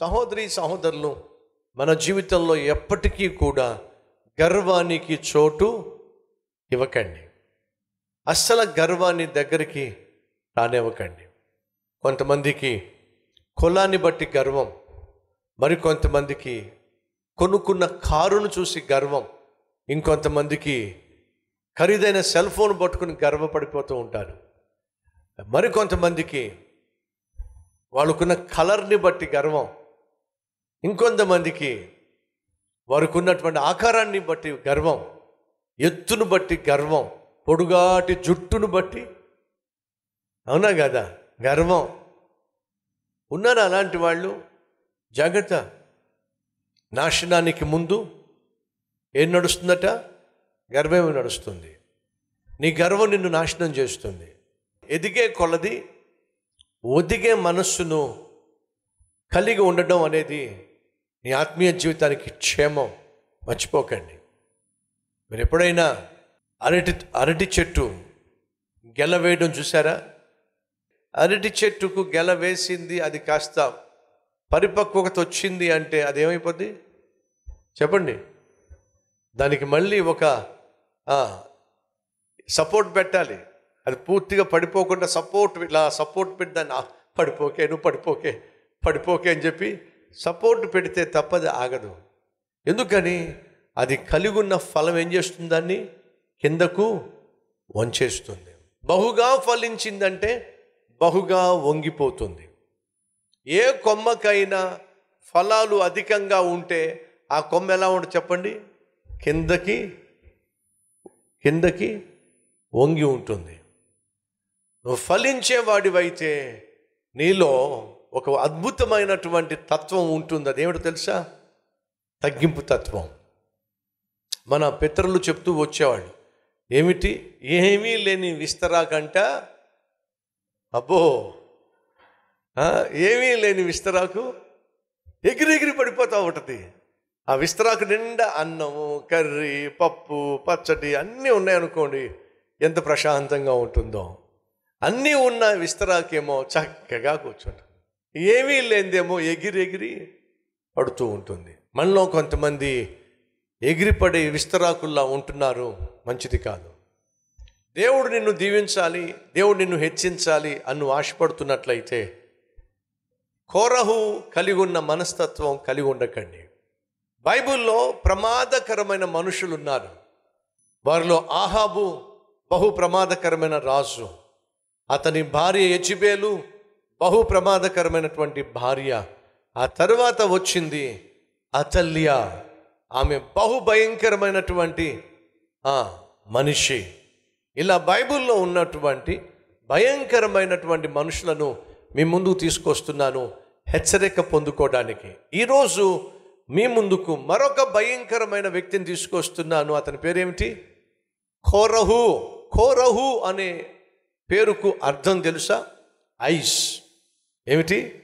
సహోదరి సహోదరులు మన జీవితంలో ఎప్పటికీ కూడా గర్వానికి చోటు ఇవ్వకండి. అస్సలు గర్వాన్ని దగ్గరికి రానివ్వకండి. కొంతమందికి కులాన్ని బట్టి గర్వం మరి కొంతమందికి కొనుక్కున్న కారును చూసి గర్వం ఇంకొంతమందికి ఖరీదైన సెల్ ఫోన్ పట్టుకుని గర్వపడిపోతూ ఉంటారు. మరి కొంతమందికి వాళ్ళకున్న కలర్ని బట్టి గర్వం ఇంకొంతమందికి వారికి ఉన్నటువంటి ఆకారాన్ని బట్టి గర్వం ఎత్తును బట్టి గర్వం పొడుగాటి జుట్టును బట్టి. అవునా కదా? గర్వం. ఉన్నారు అలాంటి వాళ్ళు? జాగ్రత్త. నాశనానికి ముందు ఏం నడుస్తుందట? గర్వమే నడుస్తుంది. నీ గర్వం నిన్ను నాశనం చేస్తుంది. ఎదిగే కొలది ఒదిగే మనస్సును కలిగి ఉండడం అనేది నీ ఆత్మీయ జీవితానికి క్షేమం మర్చిపోకండి. మీరు ఎప్పుడైనా అరటి అరటి చెట్టు గెల వేయడం చూసారా అరటి చెట్టుకు గెల వేసింది అది కాస్త పరిపక్వత వచ్చింది అంటే అది ఏమైపోద్ది చెప్పండి. దానికి మళ్ళీ ఒక సపోర్ట్ పెట్టాలి. అది పూర్తిగా పడిపోకుండా సపోర్ట్ ఇలా సపోర్ట్ పెట్టి దాన్ని పడిపోకే నువ్వు పడిపోకే పడిపోకే అని చెప్పి సపోర్ట్ పెడితే తప్పది ఆగదు. ఎందుకని? అది కలిగి ఉన్న ఫలం ఏం చేస్తుంది దాన్ని? కిందకు వంచేస్తుంది. బహుగా ఫలించిందంటే బహుగా వంగిపోతుంది. ఏ కొమ్మకైనా ఫలాలు అధికంగా ఉంటే ఆ కొమ్మ ఎలా ఉంటుంది చెప్పండి? కిందకి కిందకి వంగి ఉంటుంది. నువ్వు ఫలించేవాడివైతే నీలో ఒక అద్భుతమైనటువంటి తత్వం ఉంటుంది. అదేమిటో తెలుసా? తగ్గింపు తత్వం. మన పితరులు చెప్తూ వచ్చేవాళ్ళు ఏమిటి? ఏమీ లేని విస్తరాకంట అబ్బో! ఏమీ లేని విస్తరాకు ఎగిరి పడిపోతూ ఉంటుంది. ఆ విస్తరాకు నిండా అన్నము కర్రీ పప్పు పచ్చడి అన్నీ ఉన్నాయనుకోండి ఎంత ప్రశాంతంగా ఉంటుందో. అన్నీ ఉన్న విస్తరాకేమో చక్కగా కూర్చుంటుంది. ఏమీ లేనిదేమో ఎగిరి ఎగిరి పడుతూ ఉంటుంది. మనలో కొంతమంది ఎగిరిపడే విస్తరాకుల్లా ఉంటున్నారు. మంచిది కాదు. దేవుడు నిన్ను దీవించాలి దేవుడు నిన్ను హెచ్చించాలి అన్ను ఆశపడుతున్నట్లయితే కోరహు కలిగి ఉన్న మనస్తత్వం కలిగి ఉండకండి. బైబిల్లో ప్రమాదకరమైన మనుషులు ఉన్నారు వారిలో ఆహాబు బహు ప్రమాదకరమైన రాజు. అతని భార్య యచిబేలు బహు ప్రమాదకరమైనటువంటి భార్య ఆ తరువాత వచ్చింది అతల్య ఆమె బహు భయంకరమైనటువంటి మనిషి. ఇలా బైబిల్లో ఉన్నటువంటి భయంకరమైనటువంటి మనుషులను మీ ముందుకు తీసుకొస్తున్నాను హెచ్చరిక పొందుకోవడానికి. ఈరోజు మీ ముందుకు మరొక భయంకరమైన వ్యక్తిని తీసుకొస్తున్నాను. అతని పేరేమిటి? కోరహు. కోరహు అనే పేరుకు అర్థం తెలుసా? ఐస్. ఏమిటి?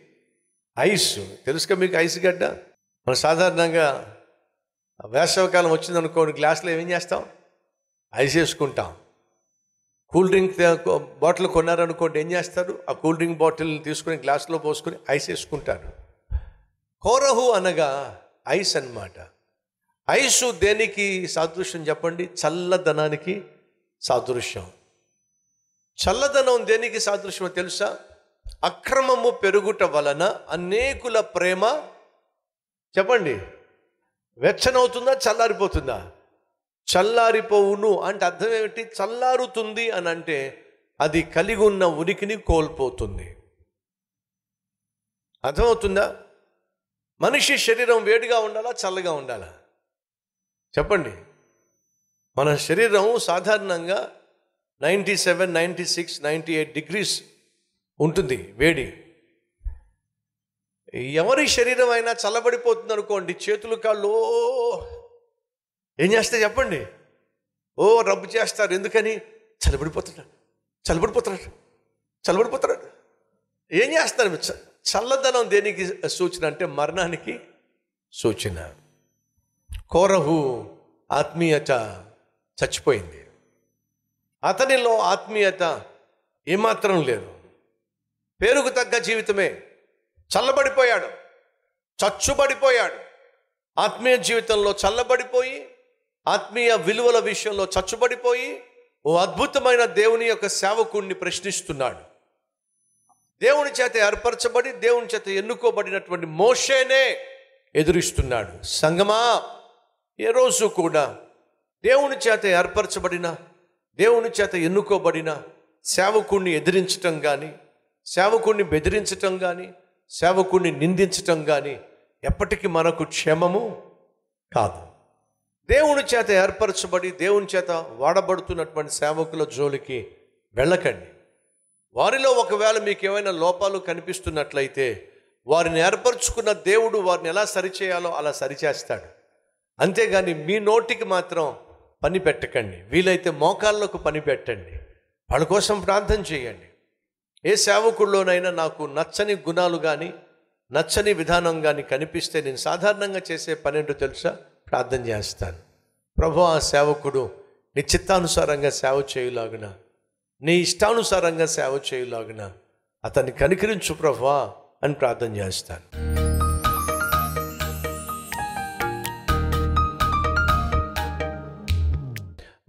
ఐస్. తెలుసుగా మీకు ఐస్ గడ్డ? మనం సాధారణంగా వేసవికాలం వచ్చిందనుకోండి గ్లాసులో ఏం చేస్తాం? ఐస్ వేసుకుంటాం. కూల్ డ్రింక్ బాటిల్ కొన్నారనుకోండి ఏం చేస్తారు? ఆ కూల్ డ్రింక్ బాటిల్ తీసుకుని గ్లాసులో పోసుకొని ఐస్ వేసుకుంటారు. కోరహు అనగా ఐస్ అన్నమాట. ఐసు దేనికి సాదృశ్యం చెప్పండి? చల్లదనానికి సాదృశ్యం. చల్లదనం దేనికి సాదృశ్యమో తెలుసా? అక్రమము పెరుగుట వలన అనేకుల ప్రేమ చెప్పండి వెచ్చనవుతుందా చల్లారిపోతుందా? చల్లారిపోవును అంటే అర్థం ఏమిటి? చల్లారుతుంది అని అంటే అది కలిగి ఉన్న ఉనికిని కోల్పోతుంది. అర్థమవుతుందా? మనిషి శరీరం వేడిగా ఉండాలా చల్లగా ఉండాలా? చెప్పండి. మన శరీరం సాధారణంగా ninety seven ninety six ninety eight degrees ఉంటుంది వేడి. ఎవరి శరీరం అయినా చల్లబడిపోతుంది అనుకోండి చేతులు కాళ్ళు ఏం చేస్తే చెప్పండి? ఓ రబ్బు చేస్తారు ఎందుకని? చల్లబడిపోతున్నాడు చల్లబడిపోతున్నాడు చల్లబడిపోతున్నాడు ఏం చేస్తారు? చల్లదనం దేనికి సూచన అంటే మరణానికి సూచన. కోరహు ఆత్మీయత చచ్చిపోయింది. అతనిలో ఆత్మీయత ఏమాత్రం లేదు. పేరుకు తగ్గ జీవితమే. చల్లబడిపోయాడు. చచ్చుబడిపోయాడు. ఆత్మీయ జీవితంలో చల్లబడిపోయి ఆత్మీయ విలువల విషయంలో చచ్చుబడిపోయి ఓ అద్భుతమైన దేవుని యొక్క సేవకుణ్ణి ప్రశ్నిస్తున్నాడు. దేవుని చేత ఏర్పరచబడి దేవుని చేత ఎన్నుకోబడినటువంటి మోషేనే ఎదురిస్తున్నాడు. సంగమా ఏ రోజు కూడా దేవుని చేత ఏర్పరచబడిన దేవుని చేత ఎన్నుకోబడిన సేవకుణ్ణి ఎదిరించటం కానీ సేవకుణ్ణి బెదిరించటం కానీ సేవకుణ్ణి నిందించటం కానీ ఎప్పటికీ మనకు క్షేమము కాదు. దేవుని చేత ఏర్పరచబడి దేవుని చేత వాడబడుతున్నటువంటి సేవకుల జోలికి వెళ్ళకండి. వారిలో ఒకవేళ మీకు ఏమైనా లోపాలు కనిపిస్తున్నట్లయితే వారిని ఏర్పరచుకున్న దేవుడు వారిని ఎలా సరిచేయాలో అలా సరిచేస్తాడు. అంతేగాని మీ నోటికి మాత్రం పని పెట్టకండి. వీలైతే మోకాళ్ళకు పని పెట్టండి. వాళ్ళ కోసం ప్రార్థన చేయండి. ఏ సేవకుల్లోనైనా నాకు నచ్చని గుణాలు కానీ నచ్చని విధానం కానీ కనిపిస్తే నేను సాధారణంగా చేసే పని ఏంటో తెలుసా? ప్రార్థన చేస్తాను. ప్రభు ఆ సేవకుడు నీ చిత్తానుసారంగా సేవ చేయులాగున నీ ఇష్టానుసారంగా సేవ చేయులాగున అతన్ని కనికరించు ప్రభా అని ప్రార్థన చేస్తాను.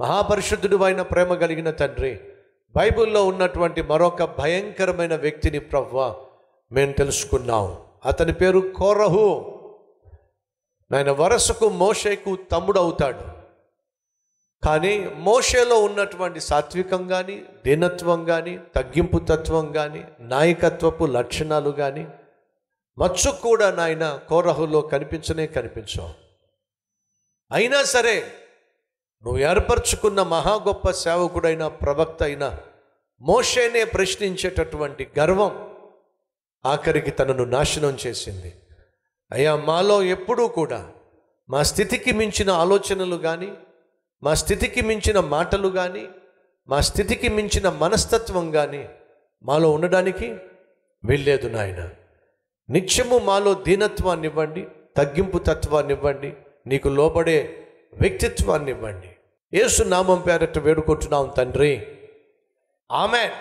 మహాపరిశుద్ధుడు అయిన ప్రేమ కలిగిన తండ్రి బైబిల్లో ఉన్నటువంటి మరొక భయంకరమైన వ్యక్తిని ప్రవ్వ మేము తెలుసుకున్నాం. అతని పేరు కోరహు. నాయన వరసకు మోషేకు తమ్ముడు అవుతాడు కానీ మోషేలో ఉన్నటువంటి సాత్వికం కానీ దీనత్వం కానీ తగ్గింపు తత్వం కానీ నాయకత్వపు లక్షణాలు కానీ మచ్చు కూడా నాయన కోరహులో కనిపించనే కనిపించవు. అయినా సరే నువ్వు ఏర్పరచుకున్న మహా గొప్ప సేవకుడైన ప్రవక్త అయిన మోషేనే ప్రశ్నించేటటువంటి గర్వం ఆఖరికి తనను నాశనం చేసింది. అయ్యా మాలో ఎప్పుడూ కూడా మా స్థితికి మించిన ఆలోచనలు కానీ మా స్థితికి మించిన మాటలు కానీ మా స్థితికి మించిన మనస్తత్వం కానీ మాలో ఉండడానికి వెళ్ళలేదు నాయన. నిత్యము మాలో దీనత్వాన్ని ఇవ్వండి తగ్గింపు తత్వాన్ని ఇవ్వండి నీకు లోబడే వ్యక్తిత్వాన్ని ఇవ్వండి ఏసు నామం పేరట వేడుకుంటున్నాం తండ్రి. ఆమె